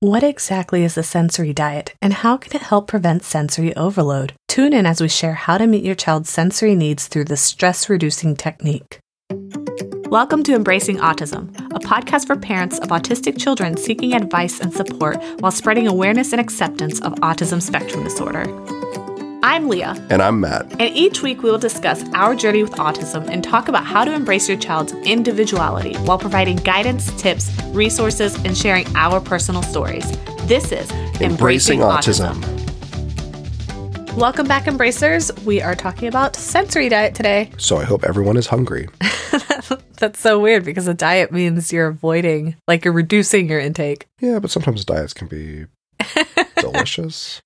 What exactly is a sensory diet and how can it help prevent sensory overload? Tune in as we share how to meet your child's sensory needs through the stress reducing technique. Welcome to Embracing Autism, a podcast for parents of autistic children seeking advice and support while spreading awareness and acceptance of autism spectrum disorder. I'm Leah. And I'm Matt. And each week we will discuss our journey with autism and talk about how to embrace your child's individuality while providing guidance, tips, resources, and sharing our personal stories. This is Embracing, Embracing autism. autism. Welcome back, Embracers. We are talking about sensory diet today. So I hope everyone is hungry. That's so weird because a diet means you're avoiding, like you're reducing your intake. Yeah, but sometimes diets can be delicious.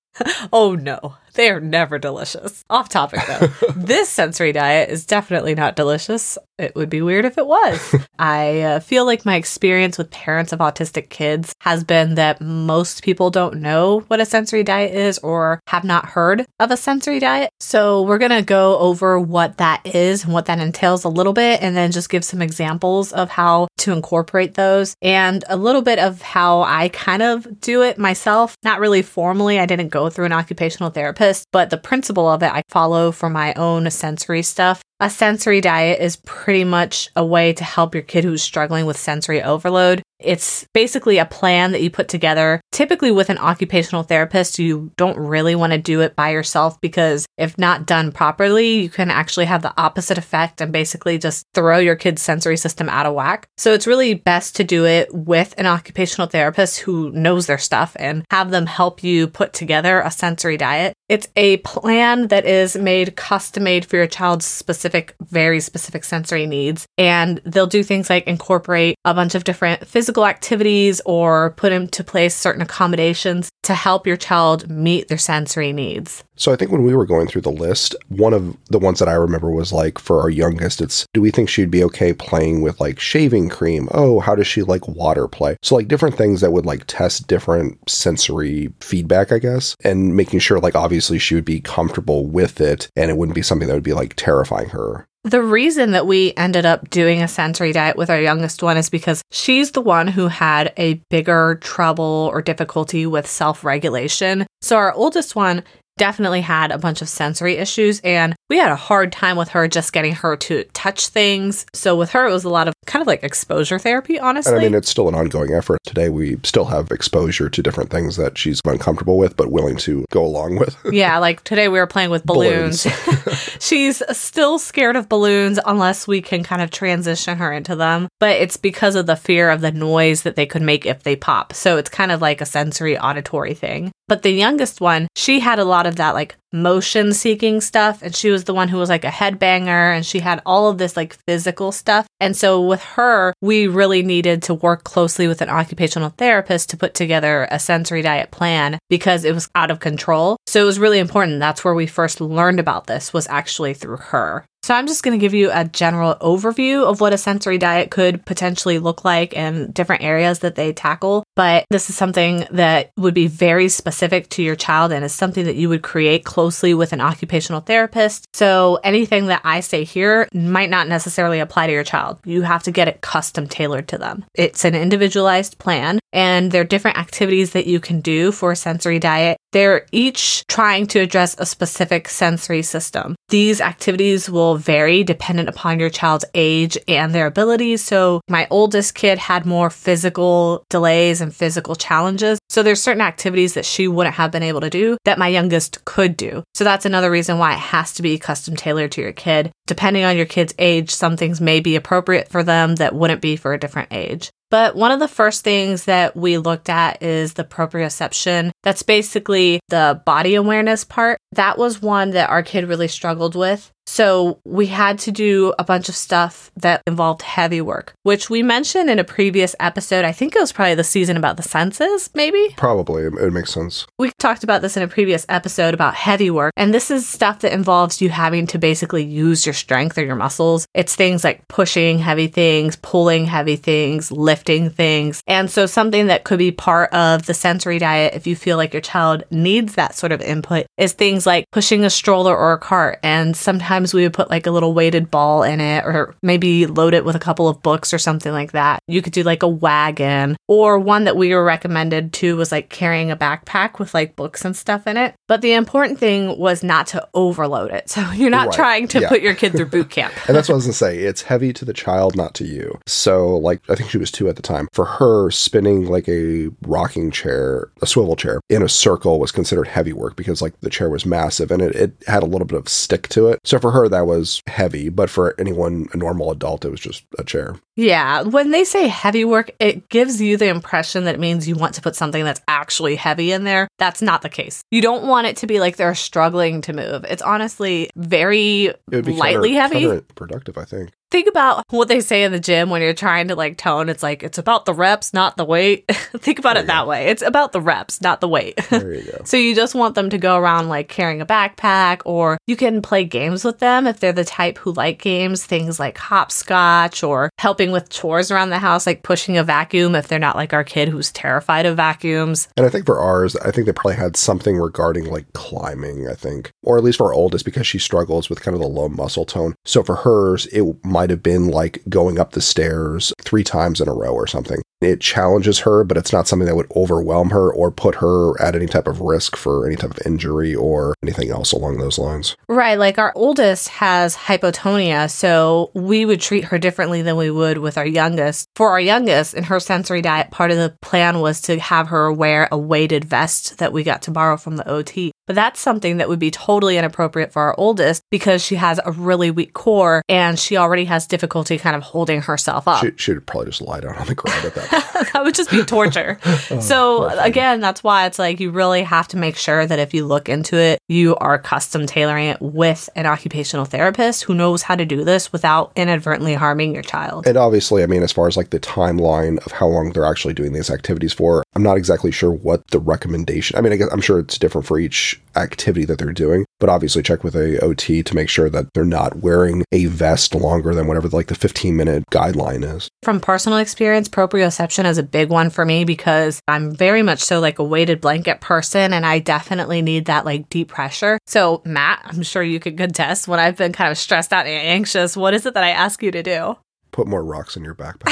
oh no. They are never delicious. Off topic though. this sensory diet is definitely not delicious. It would be weird if it was. I uh, feel like my experience with parents of autistic kids has been that most people don't know what a sensory diet is or have not heard of a sensory diet. So we're going to go over what that is and what that entails a little bit and then just give some examples of how to incorporate those and a little bit of how I kind of do it myself. Not really formally. I didn't go through an occupational therapist therapist, but the principle of it I follow for my own sensory stuff. A sensory diet is pretty much a way to help your kid who's struggling with sensory overload. It's basically a plan that you put together. Typically, with an occupational therapist, you don't really want to do it by yourself because if not done properly, you can actually have the opposite effect and basically just throw your kid's sensory system out of whack. So, it's really best to do it with an occupational therapist who knows their stuff and have them help you put together a sensory diet. It's a plan that is made custom made for your child's specific specific, very specific sensory needs. And they'll do things like incorporate a bunch of different physical activities or put into place certain accommodations to help your child meet their sensory needs. So I think when we were going through the list, one of the ones that I remember was like for our youngest, it's do we think she'd be okay playing with like shaving cream? Oh, how does she like water play? So like different things that would like test different sensory feedback, I guess, and making sure like obviously she would be comfortable with it and it wouldn't be something that would be like terrifying her. The reason that we ended up doing a sensory diet with our youngest one is because she's the one who had a bigger trouble or difficulty with self regulation. So, our oldest one definitely had a bunch of sensory issues and we had a hard time with her just getting her to touch things. So with her, it was a lot of kind of like exposure therapy, honestly. And I mean, it's still an ongoing effort. Today, we still have exposure to different things that she's uncomfortable with, but willing to go along with. yeah, like today we were playing with balloons. balloons. she's still scared of balloons unless we can kind of transition her into them. But it's because of the fear of the noise that they could make if they pop. So it's kind of like a sensory auditory thing. But the youngest one, she had a lot of that like motion seeking stuff. And she was the one who was like a headbanger and she had all of this like physical stuff. And so with her, we really needed to work closely with an occupational therapist to put together a sensory diet plan because it was out of control. So it was really important. That's where we first learned about this was actually through her. So, I'm just going to give you a general overview of what a sensory diet could potentially look like and different areas that they tackle. But this is something that would be very specific to your child and is something that you would create closely with an occupational therapist. So, anything that I say here might not necessarily apply to your child. You have to get it custom tailored to them. It's an individualized plan, and there are different activities that you can do for a sensory diet. They're each trying to address a specific sensory system. These activities will will vary dependent upon your child's age and their abilities. So my oldest kid had more physical delays and physical challenges. So there's certain activities that she wouldn't have been able to do that my youngest could do. So that's another reason why it has to be custom tailored to your kid. Depending on your kid's age, some things may be appropriate for them that wouldn't be for a different age. But one of the first things that we looked at is the proprioception. That's basically the body awareness part. That was one that our kid really struggled with. So we had to do a bunch of stuff that involved heavy work, which we mentioned in a previous episode. I think it was probably the season about the senses, maybe? Probably. It makes sense. We talked about this in a previous episode about heavy work. And this is stuff that involves you having to basically use your strength or your muscles. It's things like pushing heavy things, pulling heavy things, lifting things. And so something that could be part of the sensory diet if you feel like your child needs that sort of input is things like pushing a stroller or a cart and sometimes sometimes we would put like a little weighted ball in it or maybe load it with a couple of books or something like that. You could do like a wagon or one that we were recommended to was like carrying a backpack with like books and stuff in it. But the important thing was not to overload it. So you're not Right. trying to Yeah. put your kid through boot camp. And that's what I was gonna say. It's heavy to the child, not to you. So, like, I think she was two at the time. For her, spinning like a rocking chair, a swivel chair, in a circle was considered heavy work because, like, the chair was massive and it, it had a little bit of stick to it. So, for her, that was heavy. But for anyone, a normal adult, it was just a chair. Yeah, when they say heavy work, it gives you the impression that it means you want to put something that's actually heavy in there. That's not the case. You don't want it to be like they're struggling to move. It's honestly very It would be lightly counter- heavy. Productive, I think. Think about what they say in the gym when you're trying to like tone. It's like it's about the reps, not the weight. Think about There it that way. It's about the reps, not the weight. There you go. So you just want them to go around like carrying a backpack, or you can play games with them if they're the type who like games, things like hopscotch or helping with chores around the house, like pushing a vacuum if they're not like our kid who's terrified of vacuums. And I think for ours, I think they probably had something regarding like climbing, I think, or at least for our oldest because she struggles with kind of the low muscle tone. So for hers, it might have been like going up the stairs three times in a row or something. It challenges her, but it's not something that would overwhelm her or put her at any type of risk for any type of injury or anything else along those lines. Right. Like our oldest has hypotonia, so we would treat her differently than we would with our youngest. For our youngest, in her sensory diet, part of the plan was to have her wear a weighted vest that we got to borrow from the OT. But that's something that would be totally inappropriate for our oldest because she has a really weak core and she already has difficulty kind of holding herself up. She, would probably just lie down on the ground at that point. that would just be torture. Oh, so poor again, that's why it's like you really have to make sure that if you look into it, you are custom tailoring it with an occupational therapist who knows how to do this without inadvertently harming your child. And obviously, I mean, as far as like the timeline of how long they're actually doing these activities for, I'm not exactly sure what the recommendation. I mean, I guess, I'm sure it's different for each activity that they're doing, but obviously check with a OT to make sure that they're not wearing a vest longer than whatever like the 15 minute guideline is. From personal experience, proprioception is a big one for me because I'm very much so like a weighted blanket person and I definitely need that like deep pressure. So, Matt, I'm sure you could contest when I've been kind of stressed out and anxious. What is it that I ask you to do? Put more rocks in your backpack.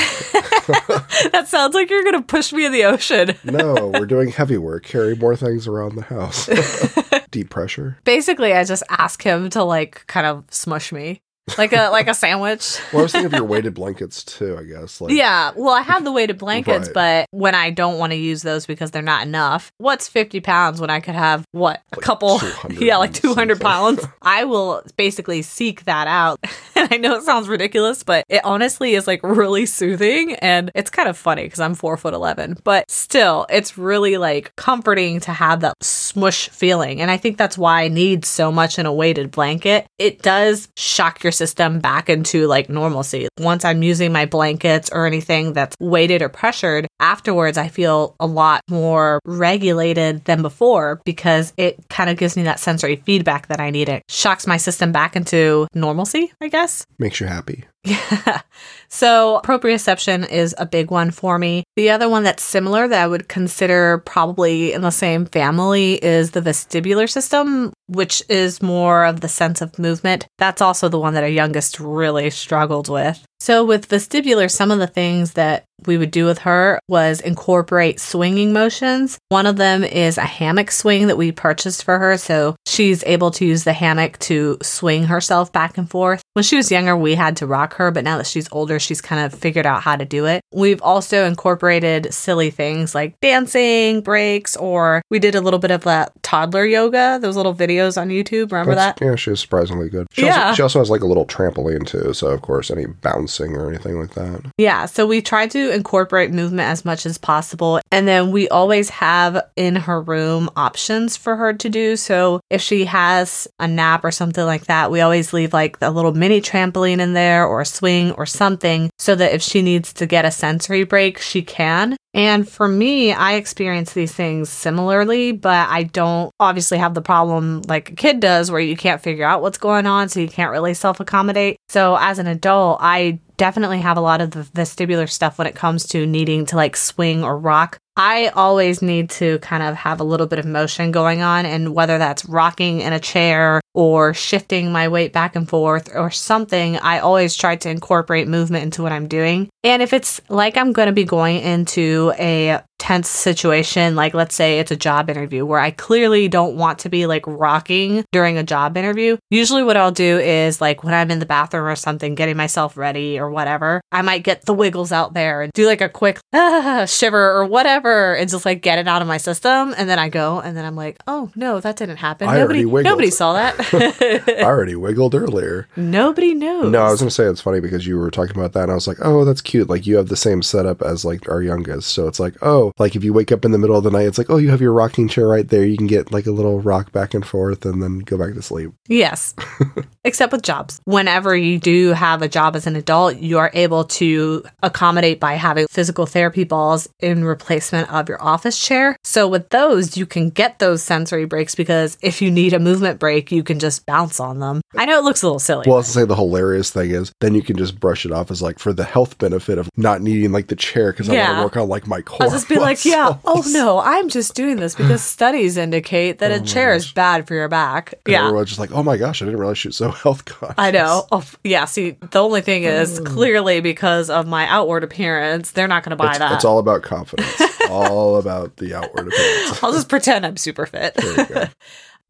that sounds like you're going to push me in the ocean. no, we're doing heavy work. Carry more things around the house. Deep pressure. Basically, I just ask him to like kind of smush me. Like a like a sandwich. Well, I was thinking of your weighted blankets too, I guess. Like, Yeah, well, I have the weighted blankets, Right. but when I don't want to use those because they're not enough, what's 50 pounds when I could have what? A Like couple, yeah, like 200 pounds. I will basically seek that out. And I know it sounds ridiculous, but it honestly is like really soothing and it's kind of funny because I'm four foot 11, but still, it's really like comforting to have that smush feeling. And I think that's why I need so much in a weighted blanket. It does shock your system back into like normalcy. Once I'm using my blankets or anything that's weighted or pressured, afterwards I feel a lot more regulated than before because it kind of gives me that sensory feedback that I need. It shocks my system back into normalcy, I guess. Makes you happy. Yeah. So proprioception is a big one for me. The other one that's similar that I would consider probably in the same family is the vestibular system, which is more of the sense of movement. That's also the one that our youngest really struggled with. So with vestibular, some of the things that we would do with her was incorporate swinging motions. One of them is a hammock swing that we purchased for her. So she's able to use the hammock to swing herself back and forth. When she was younger, we had to rock her, but now that she's older, she's kind of figured out how to do it. We've also incorporated silly things like dancing, breaks, or we did a little bit of that toddler yoga, those little videos on YouTube. Remember That's- that? Yeah, she was surprisingly good. She, Yeah. also, she also has like a little trampoline too. So, of course, any bouncing or anything like that. Yeah, so we try to incorporate movement as much as possible. And then we always have in her room options for her to do. So if she has a nap or something like that, we always leave like a little mini trampoline in there or a swing or something so that if she needs to get a sensory break, she can. And for me, I experience these things similarly, but I don't obviously have the problem like a kid does where you can't figure out what's going on, so you can't really self accommodate. So as an adult, I definitely have a lot of the vestibular stuff when it comes to needing to like swing or rock. I always need to kind of have a little bit of motion going on, and whether that's rocking in a chair or shifting my weight back and forth or something, I always try to incorporate movement into what I'm doing. And if it's like I'm going to be going into a tense situation, like let's say it's a job interview where I clearly don't want to be like rocking during a job interview, usually what I'll do is like when I'm in the bathroom or something, getting myself ready or whatever, I might get the wiggles out there and do like a quick ah, shiver or whatever and just like get it out of my system. And then I go and then I'm like, oh no, that didn't happen. I nobody, nobody saw that. I already wiggled earlier. nobody knows. No, I was going to say it's funny because you were talking about that and I was like, oh, that's cute. Like you have the same setup as like our youngest. So it's like, oh, like if you wake up in the middle of the night, it's like, oh, you have your rocking chair right there. You can get like a little rock back and forth and then go back to sleep. Yes. Except with jobs. Whenever you do have a job as an adult, you are able to accommodate by having physical therapy balls in replacement of your office chair. So with those, you can get those sensory breaks because if you need a movement break, you can just bounce on them. I know it looks a little silly. Well, I'll say the hilarious thing is then you can just brush it off as like for the health benefit of not needing like the chair because I want Yeah. to work on like my core. I'll just be like, yeah, oh no, I'm just doing this because studies indicate that a oh chair is bad for your back. And Yeah. Everyone's just like, oh my gosh, I didn't realize she was so health conscious. I know. Oh, yeah. See, the only thing is mm. clearly because of my outward appearance, they're not going to buy It's, that. it's all about confidence. all about the outward appearance. I'll just pretend I'm super fit.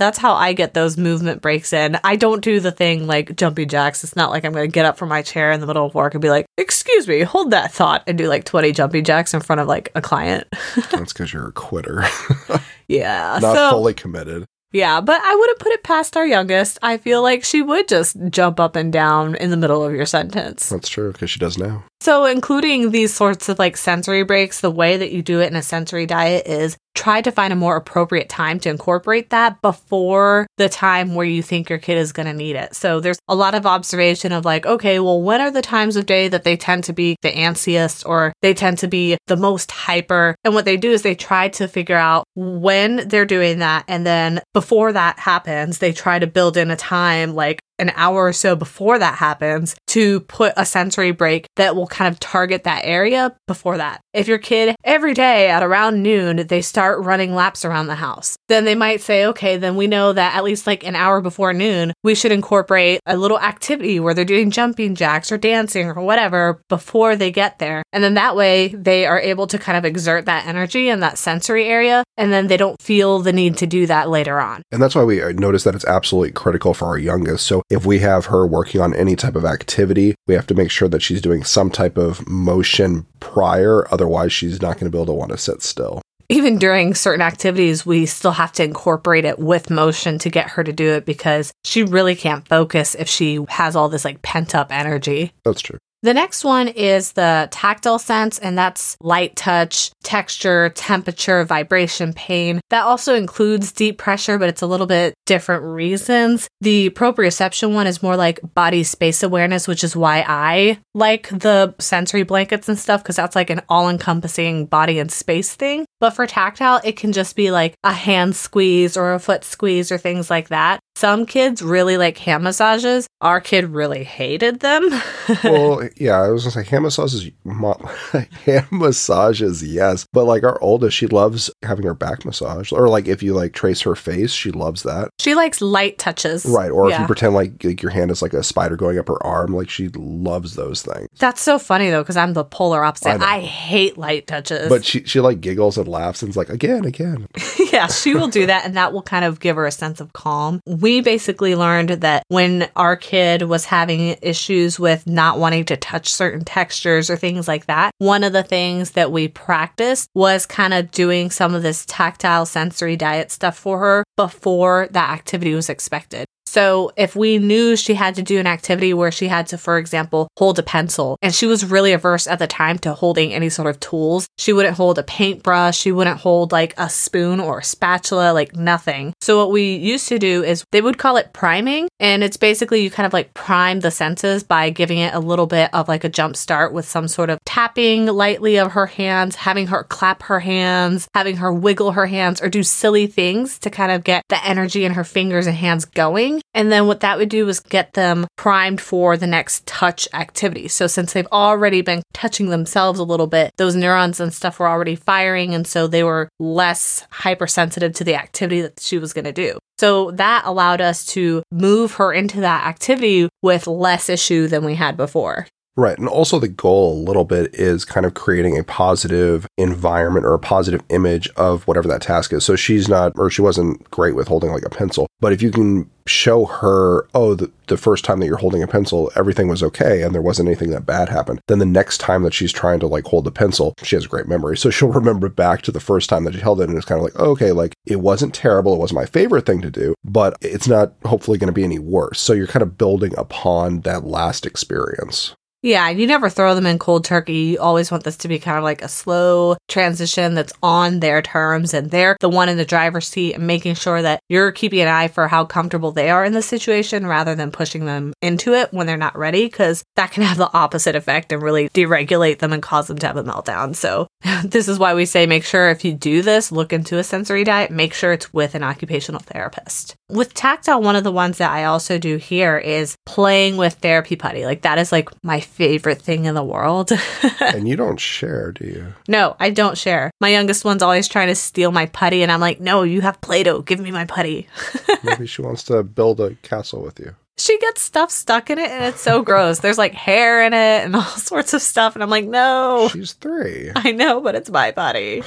There you go. That's how I get those movement breaks in. I don't do the thing like jumping jacks. It's not like I'm going to get up from my chair in the middle of work and be like, "Excuse me, hold that thought," and do like 20 jumping jacks in front of like a client. That's because you're a quitter, yeah. not so fully committed. yeah, but I wouldn't put it past our youngest. I feel like she would just jump up and down in the middle of your sentence. That's true because she does now. So, including these sorts of like sensory breaks, the way that you do it in a sensory diet is try to find a more appropriate time to incorporate that before the time where you think your kid is going to need it. So, there's a lot of observation of like, okay, well, when are the times of day that they tend to be the anxious or they tend to be the most hyper? And what they do is they try to figure out when they're doing that. And then before that happens, they try to build in a time like an hour or so before that happens to put a sensory break that will kind of target that area before that. If your kid every day at around noon they start running laps around the house, then they might say, okay, then we know that at least like an hour before noon, we should incorporate a little activity where they're doing jumping jacks or dancing or whatever before they get there. And then that way they are able to kind of exert that energy in that sensory area and then they don't feel the need to do that later on. And that's why we uh, notice that it's absolutely critical for our youngest. So if we have her working on any type of activity, we have to make sure that she's doing some type of motion prior. Otherwise, she's not going to be able to want to sit still. even during certain activities, we still have to incorporate it with motion to get her to do it because she really can't focus if she has all this like pent up energy. That's true. The next one is the tactile sense, and that's light touch, texture, temperature, vibration, pain. That also includes deep pressure, but it's a little bit different reasons. The proprioception one is more like body space awareness, which is why I like the sensory blankets and stuff, because that's like an all encompassing body and space thing. But for tactile, it can just be like a hand squeeze or a foot squeeze or things like that. Some kids really like hand massages. Our kid really hated them. well, yeah, I was gonna say hand massages. Mo- hand massages, yes, but like our oldest, she loves having her back massage, or like if you like trace her face, she loves that. she likes light touches. Right, or if you pretend like, like your hand is like a spider going up her arm, like she loves those things. That's so funny though, because I'm the polar opposite. know. I, hate light touches. But she she like giggles and laughs and is like again, again. yeah, she will do that, and that will kind of give her a sense of calm. We basically learned that when our kid was having issues with not wanting to touch certain textures or things like that, one of the things that we practiced was kind of doing some of this tactile sensory diet stuff for her before that activity was expected. So if we knew she had to do an activity where she had to, for example, hold a pencil, and she was really averse at the time to holding any sort of tools, she wouldn't hold a paintbrush, she wouldn't hold like a spoon or a spatula, like nothing. So what we used to do is they would call it priming, and it's basically you kind of like prime the senses by giving it a little bit of like a jump start with some sort of tapping lightly of her hands, having her clap her hands, having her wiggle her hands, or do silly things to kind of get the energy in her fingers and hands going. And then what that would do was get them primed for the next touch activity. So since they've already been touching themselves a little bit, those neurons and stuff were already firing. And so they were less hypersensitive to the activity that she was going to do. So that allowed us to move her into that activity with less issue than we had before. Right. And also, the goal a little bit is kind of creating a positive environment or a positive image of whatever that task is. So she's not, or she wasn't great with holding like a pencil. But if you can show her, oh, the, the first time that you're holding a pencil, everything was okay and there wasn't anything that bad happened, then the next time that she's trying to like hold the pencil, she has a great memory. So she'll remember back to the first time that she held it and it's kind of like, oh, okay, like it wasn't terrible. It wasn't my favorite thing to do, but it's not hopefully going to be any worse. So you're kind of building upon that last experience. Yeah, you never throw them in cold turkey. You always want this to be kind of like a slow transition that's on their terms and they're the one in the driver's seat and making sure that you're keeping an eye for how comfortable they are in the situation rather than pushing them into it when they're not ready because that can have the opposite effect and really deregulate them and cause them to have a meltdown. So, this is why we say make sure if you do this, look into a sensory diet, make sure it's with an occupational therapist. With tactile, one of the ones that I also do here is playing with therapy putty. Like that is like my favorite thing in the world. and you don't share, do you? No, I don't share. My youngest one's always trying to steal my putty, and I'm like, no, you have Play Doh. Give me my putty. Maybe she wants to build a castle with you. She gets stuff stuck in it, and it's so gross. There's like hair in it and all sorts of stuff. And I'm like, no. She's three. I know, but it's my putty.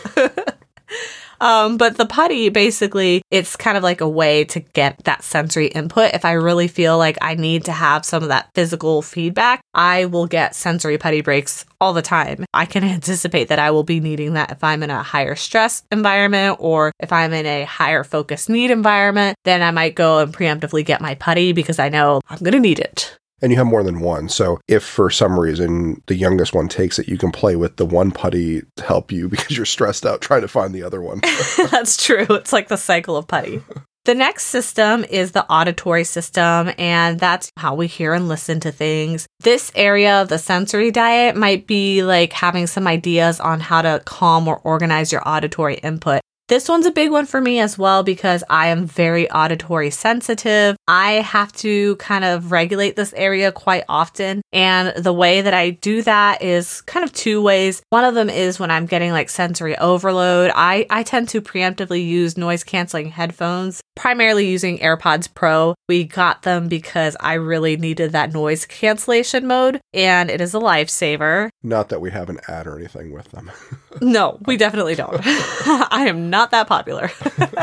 Um, but the putty basically, it's kind of like a way to get that sensory input. If I really feel like I need to have some of that physical feedback, I will get sensory putty breaks all the time. I can anticipate that I will be needing that if I'm in a higher stress environment or if I'm in a higher focus need environment, then I might go and preemptively get my putty because I know I'm going to need it and you have more than one. So if for some reason the youngest one takes it, you can play with the one putty to help you because you're stressed out trying to find the other one. That's true. It's like the cycle of putty. The next system is the auditory system, and that's how we hear and listen to things. This area of the sensory diet might be like having some ideas on how to calm or organize your auditory input. This one's a big one for me as well because I am very auditory sensitive. I have to kind of regulate this area quite often. And the way that I do that is kind of two ways. One of them is when I'm getting like sensory overload. I, I tend to preemptively use noise canceling headphones, primarily using AirPods Pro. We got them because I really needed that noise cancellation mode, and it is a lifesaver. Not that we have an ad or anything with them. no, we definitely don't. I am not that popular.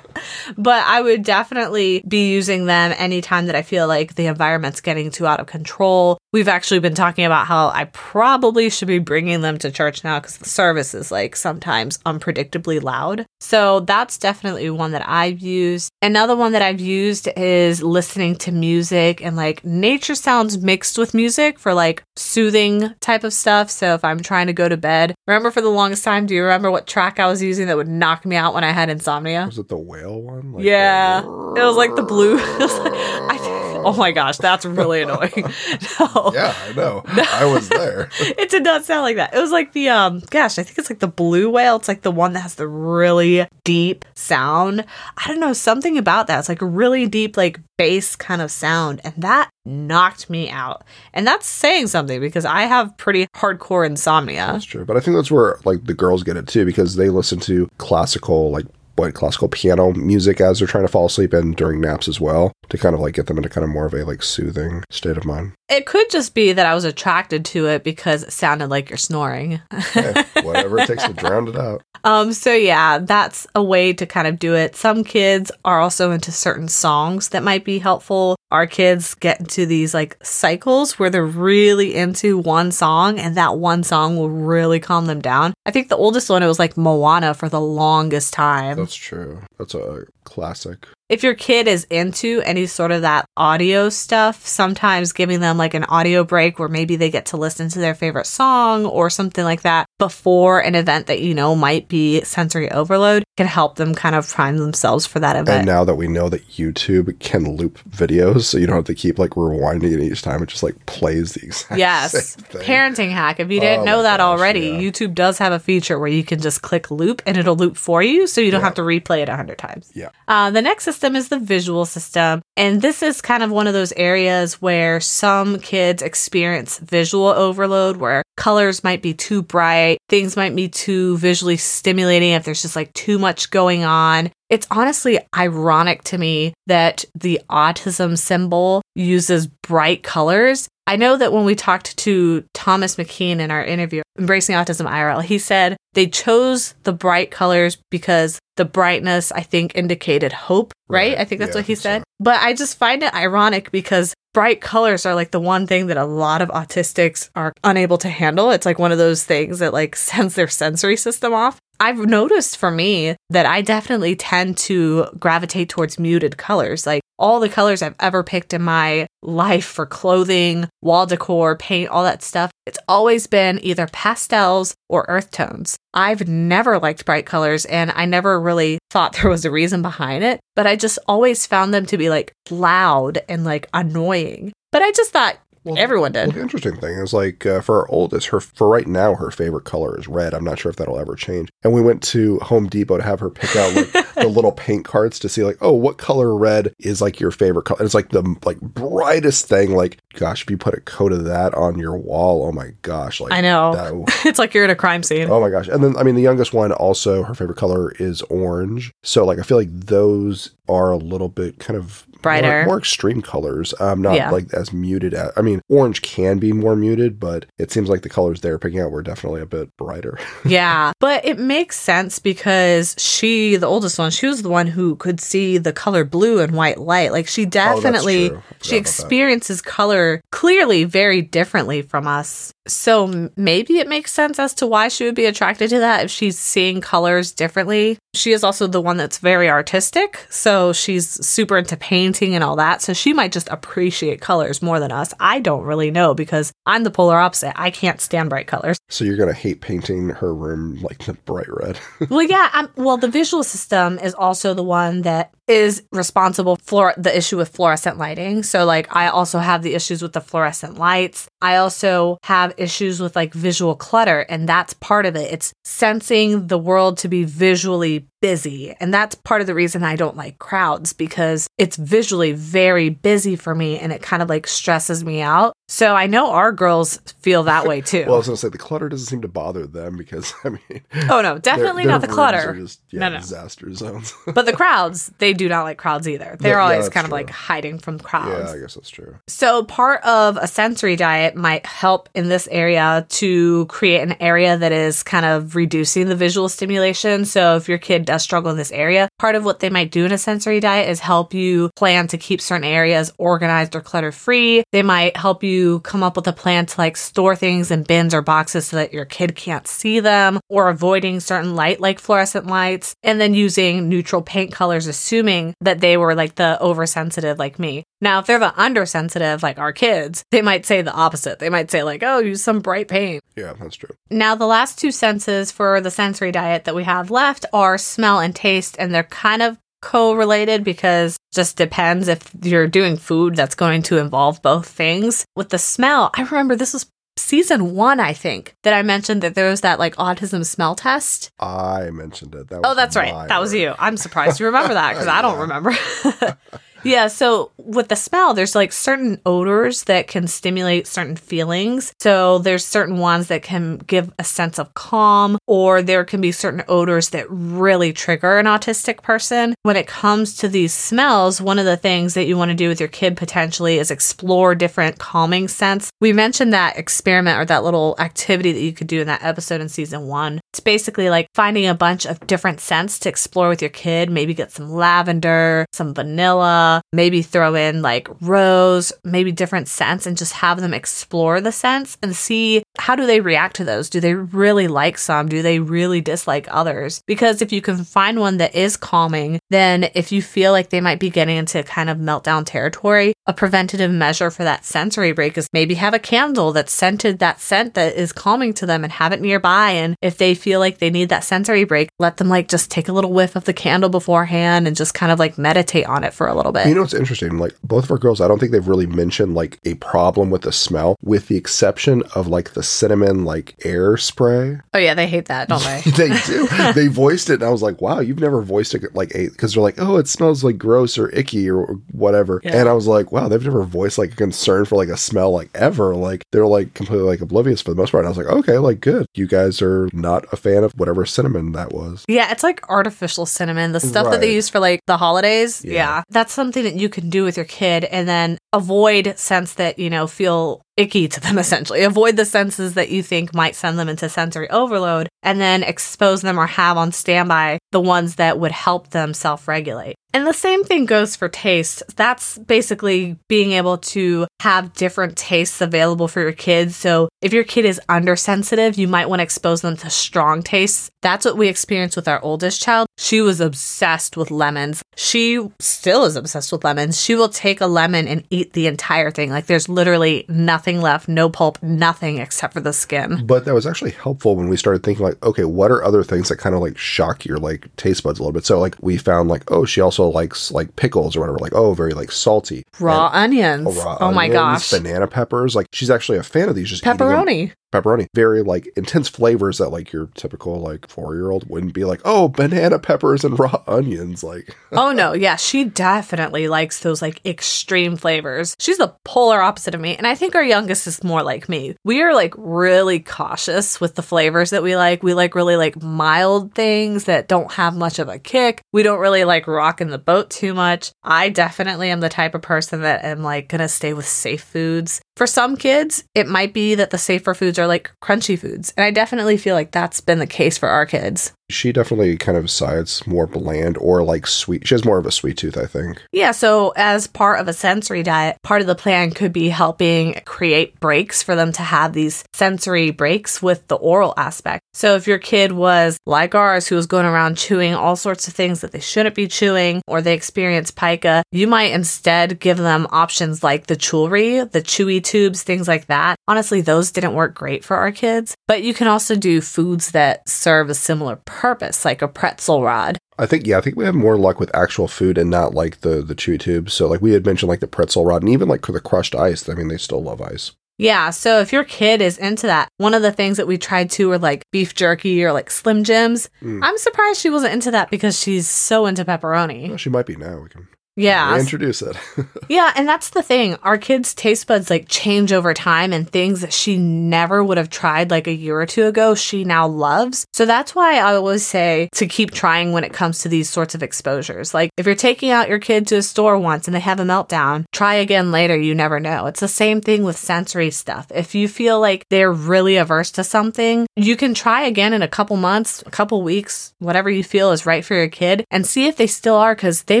but I would definitely be using them anytime that I feel like the environment's getting too out of control. We've actually been talking about how I probably should be bringing them to church now because the service is like sometimes unpredictably loud. So that's definitely one that I've used. Another one that I've used is listening to music and like nature sounds mixed with music for like soothing type of stuff. So if I'm trying to go to bed, remember for the longest time, do you remember what track I was using that would knock me out when I had insomnia? Was it the whale one? Like yeah. The... It was like the blue. I, oh my gosh, that's really annoying. no. Yeah, I know. No. I was there. it did not sound like that. It was like the um gosh, I think it's like the blue whale. It's like the one that has the really deep sound. I don't know, something about that. It's like a really deep like bass kind of sound and that knocked me out. And that's saying something because I have pretty hardcore insomnia. That's true. But I think that's where like the girls get it too because they listen to classical like what classical piano music as they're trying to fall asleep and during naps as well to kind of like get them into kind of more of a like soothing state of mind. It could just be that I was attracted to it because it sounded like you're snoring. yeah, whatever it takes to drown it out. Um, so yeah, that's a way to kind of do it. Some kids are also into certain songs that might be helpful. Our kids get into these like cycles where they're really into one song and that one song will really calm them down. I think the oldest one it was like Moana for the longest time. That's true. That's a classic if your kid is into any sort of that audio stuff, sometimes giving them like an audio break where maybe they get to listen to their favorite song or something like that before an event that you know might be sensory overload can help them kind of prime themselves for that event. And now that we know that YouTube can loop videos, so you don't have to keep like rewinding it each time, it just like plays the exact yes. Parenting hack. If you didn't oh know that gosh, already, yeah. YouTube does have a feature where you can just click loop and it'll loop for you, so you don't yeah. have to replay it a hundred times. Yeah. Uh, the next system is the visual system. And this is kind of one of those areas where some kids experience visual overload where colors might be too bright, things might be too visually stimulating if there's just like too much going on. It's honestly ironic to me that the autism symbol uses bright colors. I know that when we talked to Thomas McKean in our interview, Embracing Autism IRL, he said they chose the bright colors because the brightness, I think, indicated hope, right? Right. I think that's Yeah, what he said. so. But I just find it ironic because bright colors are like the one thing that a lot of autistics are unable to handle. It's like one of those things that like sends their sensory system off. I've noticed for me that I definitely tend to gravitate towards muted colors. Like all the colors I've ever picked in my life for clothing, wall decor, paint, all that stuff, it's always been either pastels or earth tones. I've never liked bright colors and I never really thought there was a reason behind it, but I just always found them to be like loud and like annoying. But I just thought Well, everyone Well, did. the interesting thing is like uh, for our oldest, her for right now, her favorite color is red. I'm not sure if that'll ever change. And we went to Home Depot to have her pick out like the little paint cards to see like, oh, what color red is like your favorite color? It's like the like brightest thing. Like, gosh, if you put a coat of that on your wall, oh my gosh, like I know. that- it's like you're in a crime scene. Oh my gosh. And then I mean the youngest one also her favorite color is orange. So like I feel like those are a little bit kind of Brighter. more, more extreme colors. Um not Yeah. like as muted as I mean orange can be more muted, but it seems like the colors they're picking out were definitely a bit brighter. yeah. But it makes sense because she, the oldest one, she was the one who could see the color blue and white light. Like she definitely, Oh. I forgot she that. experiences color clearly very differently from us. So maybe it makes sense as to why she would be attracted to that if she's seeing colors differently. She is also the one that's very artistic. So she's super into painting and all that. So she might just appreciate colors more than us. I don't really know because I'm the polar opposite. I can't stand bright colors. So you're gonna hate painting her room like the bright red. well, yeah. Um, well, the visual system is also the one that is responsible for the issue with fluorescent lighting. So, like, I also have the issues with the fluorescent lights. I also have issues with like visual clutter, and that's part of it. It's sensing the world to be visually busy. And that's part of the reason I don't like crowds because it's visually very busy for me and it kind of like stresses me out. So I know our girls feel that way too. well, I was gonna say the clutter doesn't seem to bother them because I mean oh no, definitely their- not the clutter. just, yeah, No, no. disaster zones. But the crowds, they do not like crowds either. They're Yeah, always that's kind of like hiding from crowds. yeah, crowds. I guess that's true. So, part of a sensory diet might help in this area to create an area that is kind of reducing the visual stimulation. So, if your kid does struggle in this area, part of what they might do in a sensory diet is help you plan to keep certain areas organized or clutter free. They might help you come up with a plan to like store things in bins or boxes so that your kid can't see them or avoiding certain light like fluorescent lights and then using neutral paint colors assuming that they were like the oversensitive like me. Now, if they're the undersensitive like our kids, they might say the opposite. They might say like, "Oh, use some bright paint." Yeah, that's true. Now, the last two senses for the sensory diet that we have left are smell and taste, and they're kind of co-related because just depends if you're doing food that's going to involve both things. With the smell, I remember this was season 1, I think, that I mentioned that there was that like autism smell test. I mentioned it. That Oh, that's right. That was you. I'm surprised you remember that because I don't remember. yeah. So with the smell, there's like certain odors that can stimulate certain feelings. So there's certain ones that can give a sense of calm, or there can be certain odors that really trigger an autistic person. When it comes to these smells, one of the things that you want to do with your kid potentially is explore different calming scents. We mentioned that experiment or that little activity that you could do in that episode in season one. It's basically like finding a bunch of different scents to explore with your kid. Maybe get some lavender, some vanilla, maybe throw in like rose, maybe different scents and just have them explore the scents and see how do they react to those? Do they really like some? Do they really dislike others? Because if you can find one that is calming, then if you feel like they might be getting into kind of meltdown territory, a preventative measure for that sensory break is maybe have a candle that's scented that scent that is calming to them and have it nearby. And if they feel like they need that sensory break, let them like just take a little whiff of the candle beforehand and just kind of like meditate on it for a little bit. It. You know what's interesting? Like both of our girls, I don't think they've really mentioned like a problem with the smell, with the exception of like the cinnamon like air spray. oh yeah, they hate that, don't they? they do. they voiced it, and I was like, "Wow, you've never voiced it like a because they're like, oh, it smells like gross or icky or whatever." Yeah. And I was like, "Wow, they've never voiced like a concern for like a smell like ever." Like they're like completely like oblivious for the most part. And I was like, "Okay, like good. You guys are not a fan of whatever cinnamon that was." Yeah, it's like artificial cinnamon, the stuff that they use for like the holidays. Yeah. Yeah. That's something that you can do with your kid and then avoid scents that, you know, feel icky to them essentially. Avoid the senses that you think might send them into sensory overload and then expose them or have on standby the ones that would help them self regulate. And the same thing goes for taste. That's basically being able to have different tastes available for your kids. So if your kid is undersensitive, you might want to expose them to strong tastes. That's what we experienced with our oldest child. She was obsessed with lemons. She still is obsessed with lemons. She will take a lemon and eat the entire thing. Like there's literally nothing left, no pulp, nothing except for the skin. But that was actually helpful when we started thinking like, okay, what are other things that kind of like shock your like taste buds a little bit? So like we found like, oh, she also likes like pickles or whatever. Like, oh, very like salty. Raw And- onions. raw oh my gosh. banana peppers. Like she's actually a fan of these. Just. Pepperoni. Pepperoni. Very like intense flavors that like your typical like four year old wouldn't be like, oh, banana peppers and raw onions. Like, oh no, yeah, she definitely likes those like extreme flavors. She's the polar opposite of me, and I think our youngest is more like me. We are like really cautious with the flavors that we like. We like really like mild things that don't have much of a kick. We don't really like rocking the boat too much. I definitely am the type of person that am like gonna stay with safe foods. For some kids, it might be that the safer foods are like crunchy foods, and I definitely feel like that's been the case for our kids. She definitely kind of sides more bland or like sweet. She has more of a sweet tooth, I think. Yeah, so as part of a sensory diet, part of the plan could be helping create breaks for them to have these sensory breaks with the oral aspect. So if your kid was like ours, who was going around chewing all sorts of things that they shouldn't be chewing, or they experience pica, you might instead give them options like the chewelry, the chewy tubes, things like that. Honestly, those didn't work great for our kids, but you can also do foods that serve a similar purpose, like a pretzel rod. I think yeah, I think we have more luck with actual food and not like the the chewy tubes. So like we had mentioned like the pretzel rod and even like the crushed ice. I mean, they still love ice. Yeah, so if your kid is into that, one of the things that we tried to were like beef jerky or like Slim Jims. Mm. I'm surprised she wasn't into that because she's so into pepperoni. Well, she might be now. We can Yeah. introduce it. Yeah, and that's the thing. Our kids' taste buds like change over time and things that she never would have tried like a year or two ago, she now loves. So that's why I always say to keep trying when it comes to these sorts of exposures. Like if you're taking out your kid to a store once and they have a meltdown, try again later, you never know. It's the same thing with sensory stuff. If you feel like they're really averse to something, you can try again in a couple months, a couple weeks, whatever you feel is right for your kid and see if they still are cuz they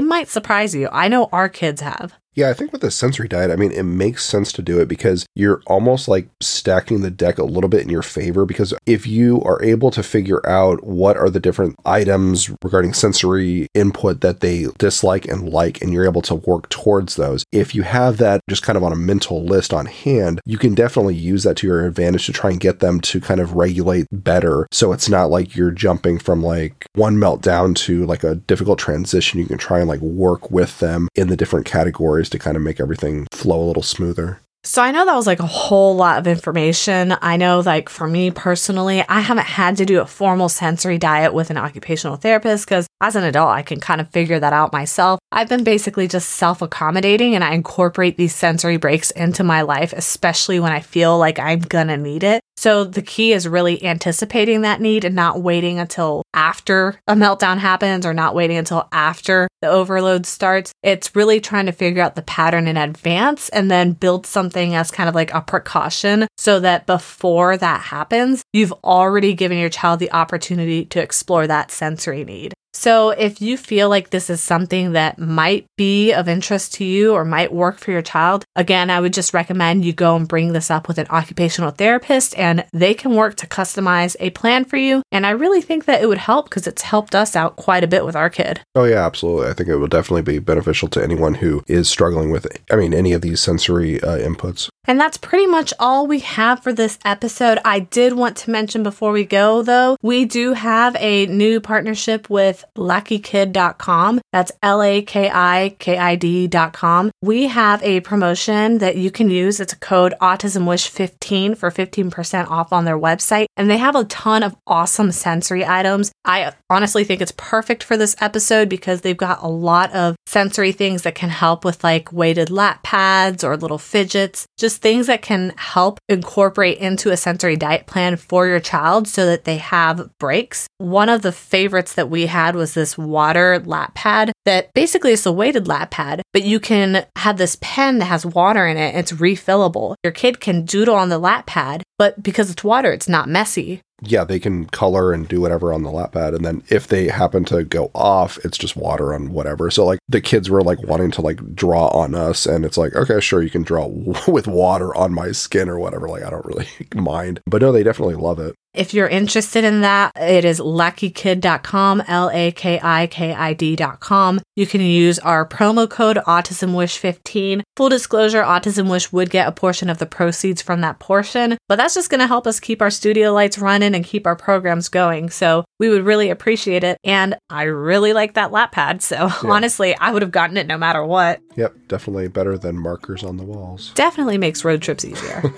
might surprise you. I know our kids have. Yeah, I think with the sensory diet, I mean, it makes sense to do it because you're almost like stacking the deck a little bit in your favor. Because if you are able to figure out what are the different items regarding sensory input that they dislike and like, and you're able to work towards those, if you have that just kind of on a mental list on hand, you can definitely use that to your advantage to try and get them to kind of regulate better. So it's not like you're jumping from like one meltdown to like a difficult transition. You can try and like work with them in the different categories to kind of make everything flow a little smoother. So I know that was like a whole lot of information. I know like for me personally, I haven't had to do a formal sensory diet with an occupational therapist because as an adult, I can kind of figure that out myself. I've been basically just self accommodating and I incorporate these sensory breaks into my life, especially when I feel like I'm gonna need it. So the key is really anticipating that need and not waiting until after a meltdown happens or not waiting until after the overload starts. It's really trying to figure out the pattern in advance and then build something as kind of like a precaution so that before that happens, you've already given your child the opportunity to explore that sensory need. So, if you feel like this is something that might be of interest to you or might work for your child, again, I would just recommend you go and bring this up with an occupational therapist and they can work to customize a plan for you. And I really think that it would help because it's helped us out quite a bit with our kid. Oh, yeah, absolutely. I think it will definitely be beneficial to anyone who is struggling with, I mean, any of these sensory uh, inputs. And that's pretty much all we have for this episode. I did want to mention before we go, though, we do have a new partnership with lakikid.com. That's L A K I K I D.com. We have a promotion that you can use. It's a code AutismWish15 for 15% off on their website. And they have a ton of awesome sensory items. I honestly think it's perfect for this episode because they've got a lot of sensory things that can help with like weighted lap pads or little fidgets, just things that can help incorporate into a sensory diet plan for your child so that they have breaks. One of the favorites that we had was this water lap pad that basically is a weighted lap pad, but you can have this pen that has water in it. It's refillable. Your kid can doodle on the lap pad, but because it's water, it's not messy yeah, they can color and do whatever on the lap pad. And then if they happen to go off, it's just water on whatever. So like the kids were like wanting to like draw on us and it's like, okay, sure, you can draw with water on my skin or whatever. Like I don't really mind. But no, they definitely love it. If you're interested in that, it is lakikid.com, L A K I K I D.com. You can use our promo code AutismWish15. Full disclosure, Autism Wish would get a portion of the proceeds from that portion, but that's just going to help us keep our studio lights running and keep our programs going. So we would really appreciate it. And I really like that lap pad. So yeah. honestly, I would have gotten it no matter what. Yep, definitely better than markers on the walls. Definitely makes road trips easier.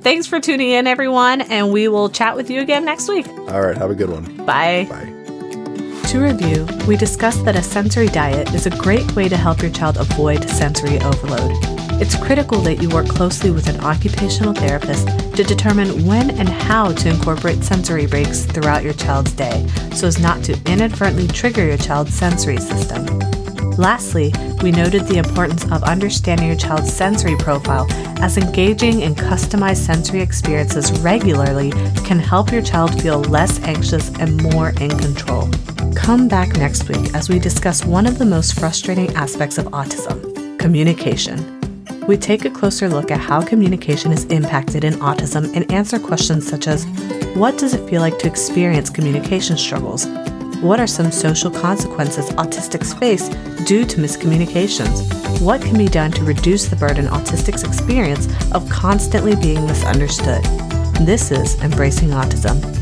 Thanks for tuning in, everyone, and we will chat with you again next week. All right, have a good one. Bye. Bye. To review, we discussed that a sensory diet is a great way to help your child avoid sensory overload. It's critical that you work closely with an occupational therapist to determine when and how to incorporate sensory breaks throughout your child's day so as not to inadvertently trigger your child's sensory system. Lastly, we noted the importance of understanding your child's sensory profile as engaging in customized sensory experiences regularly can help your child feel less anxious and more in control. Come back next week as we discuss one of the most frustrating aspects of autism communication. We take a closer look at how communication is impacted in autism and answer questions such as What does it feel like to experience communication struggles? What are some social consequences autistics face due to miscommunications? What can be done to reduce the burden autistics experience of constantly being misunderstood? This is Embracing Autism.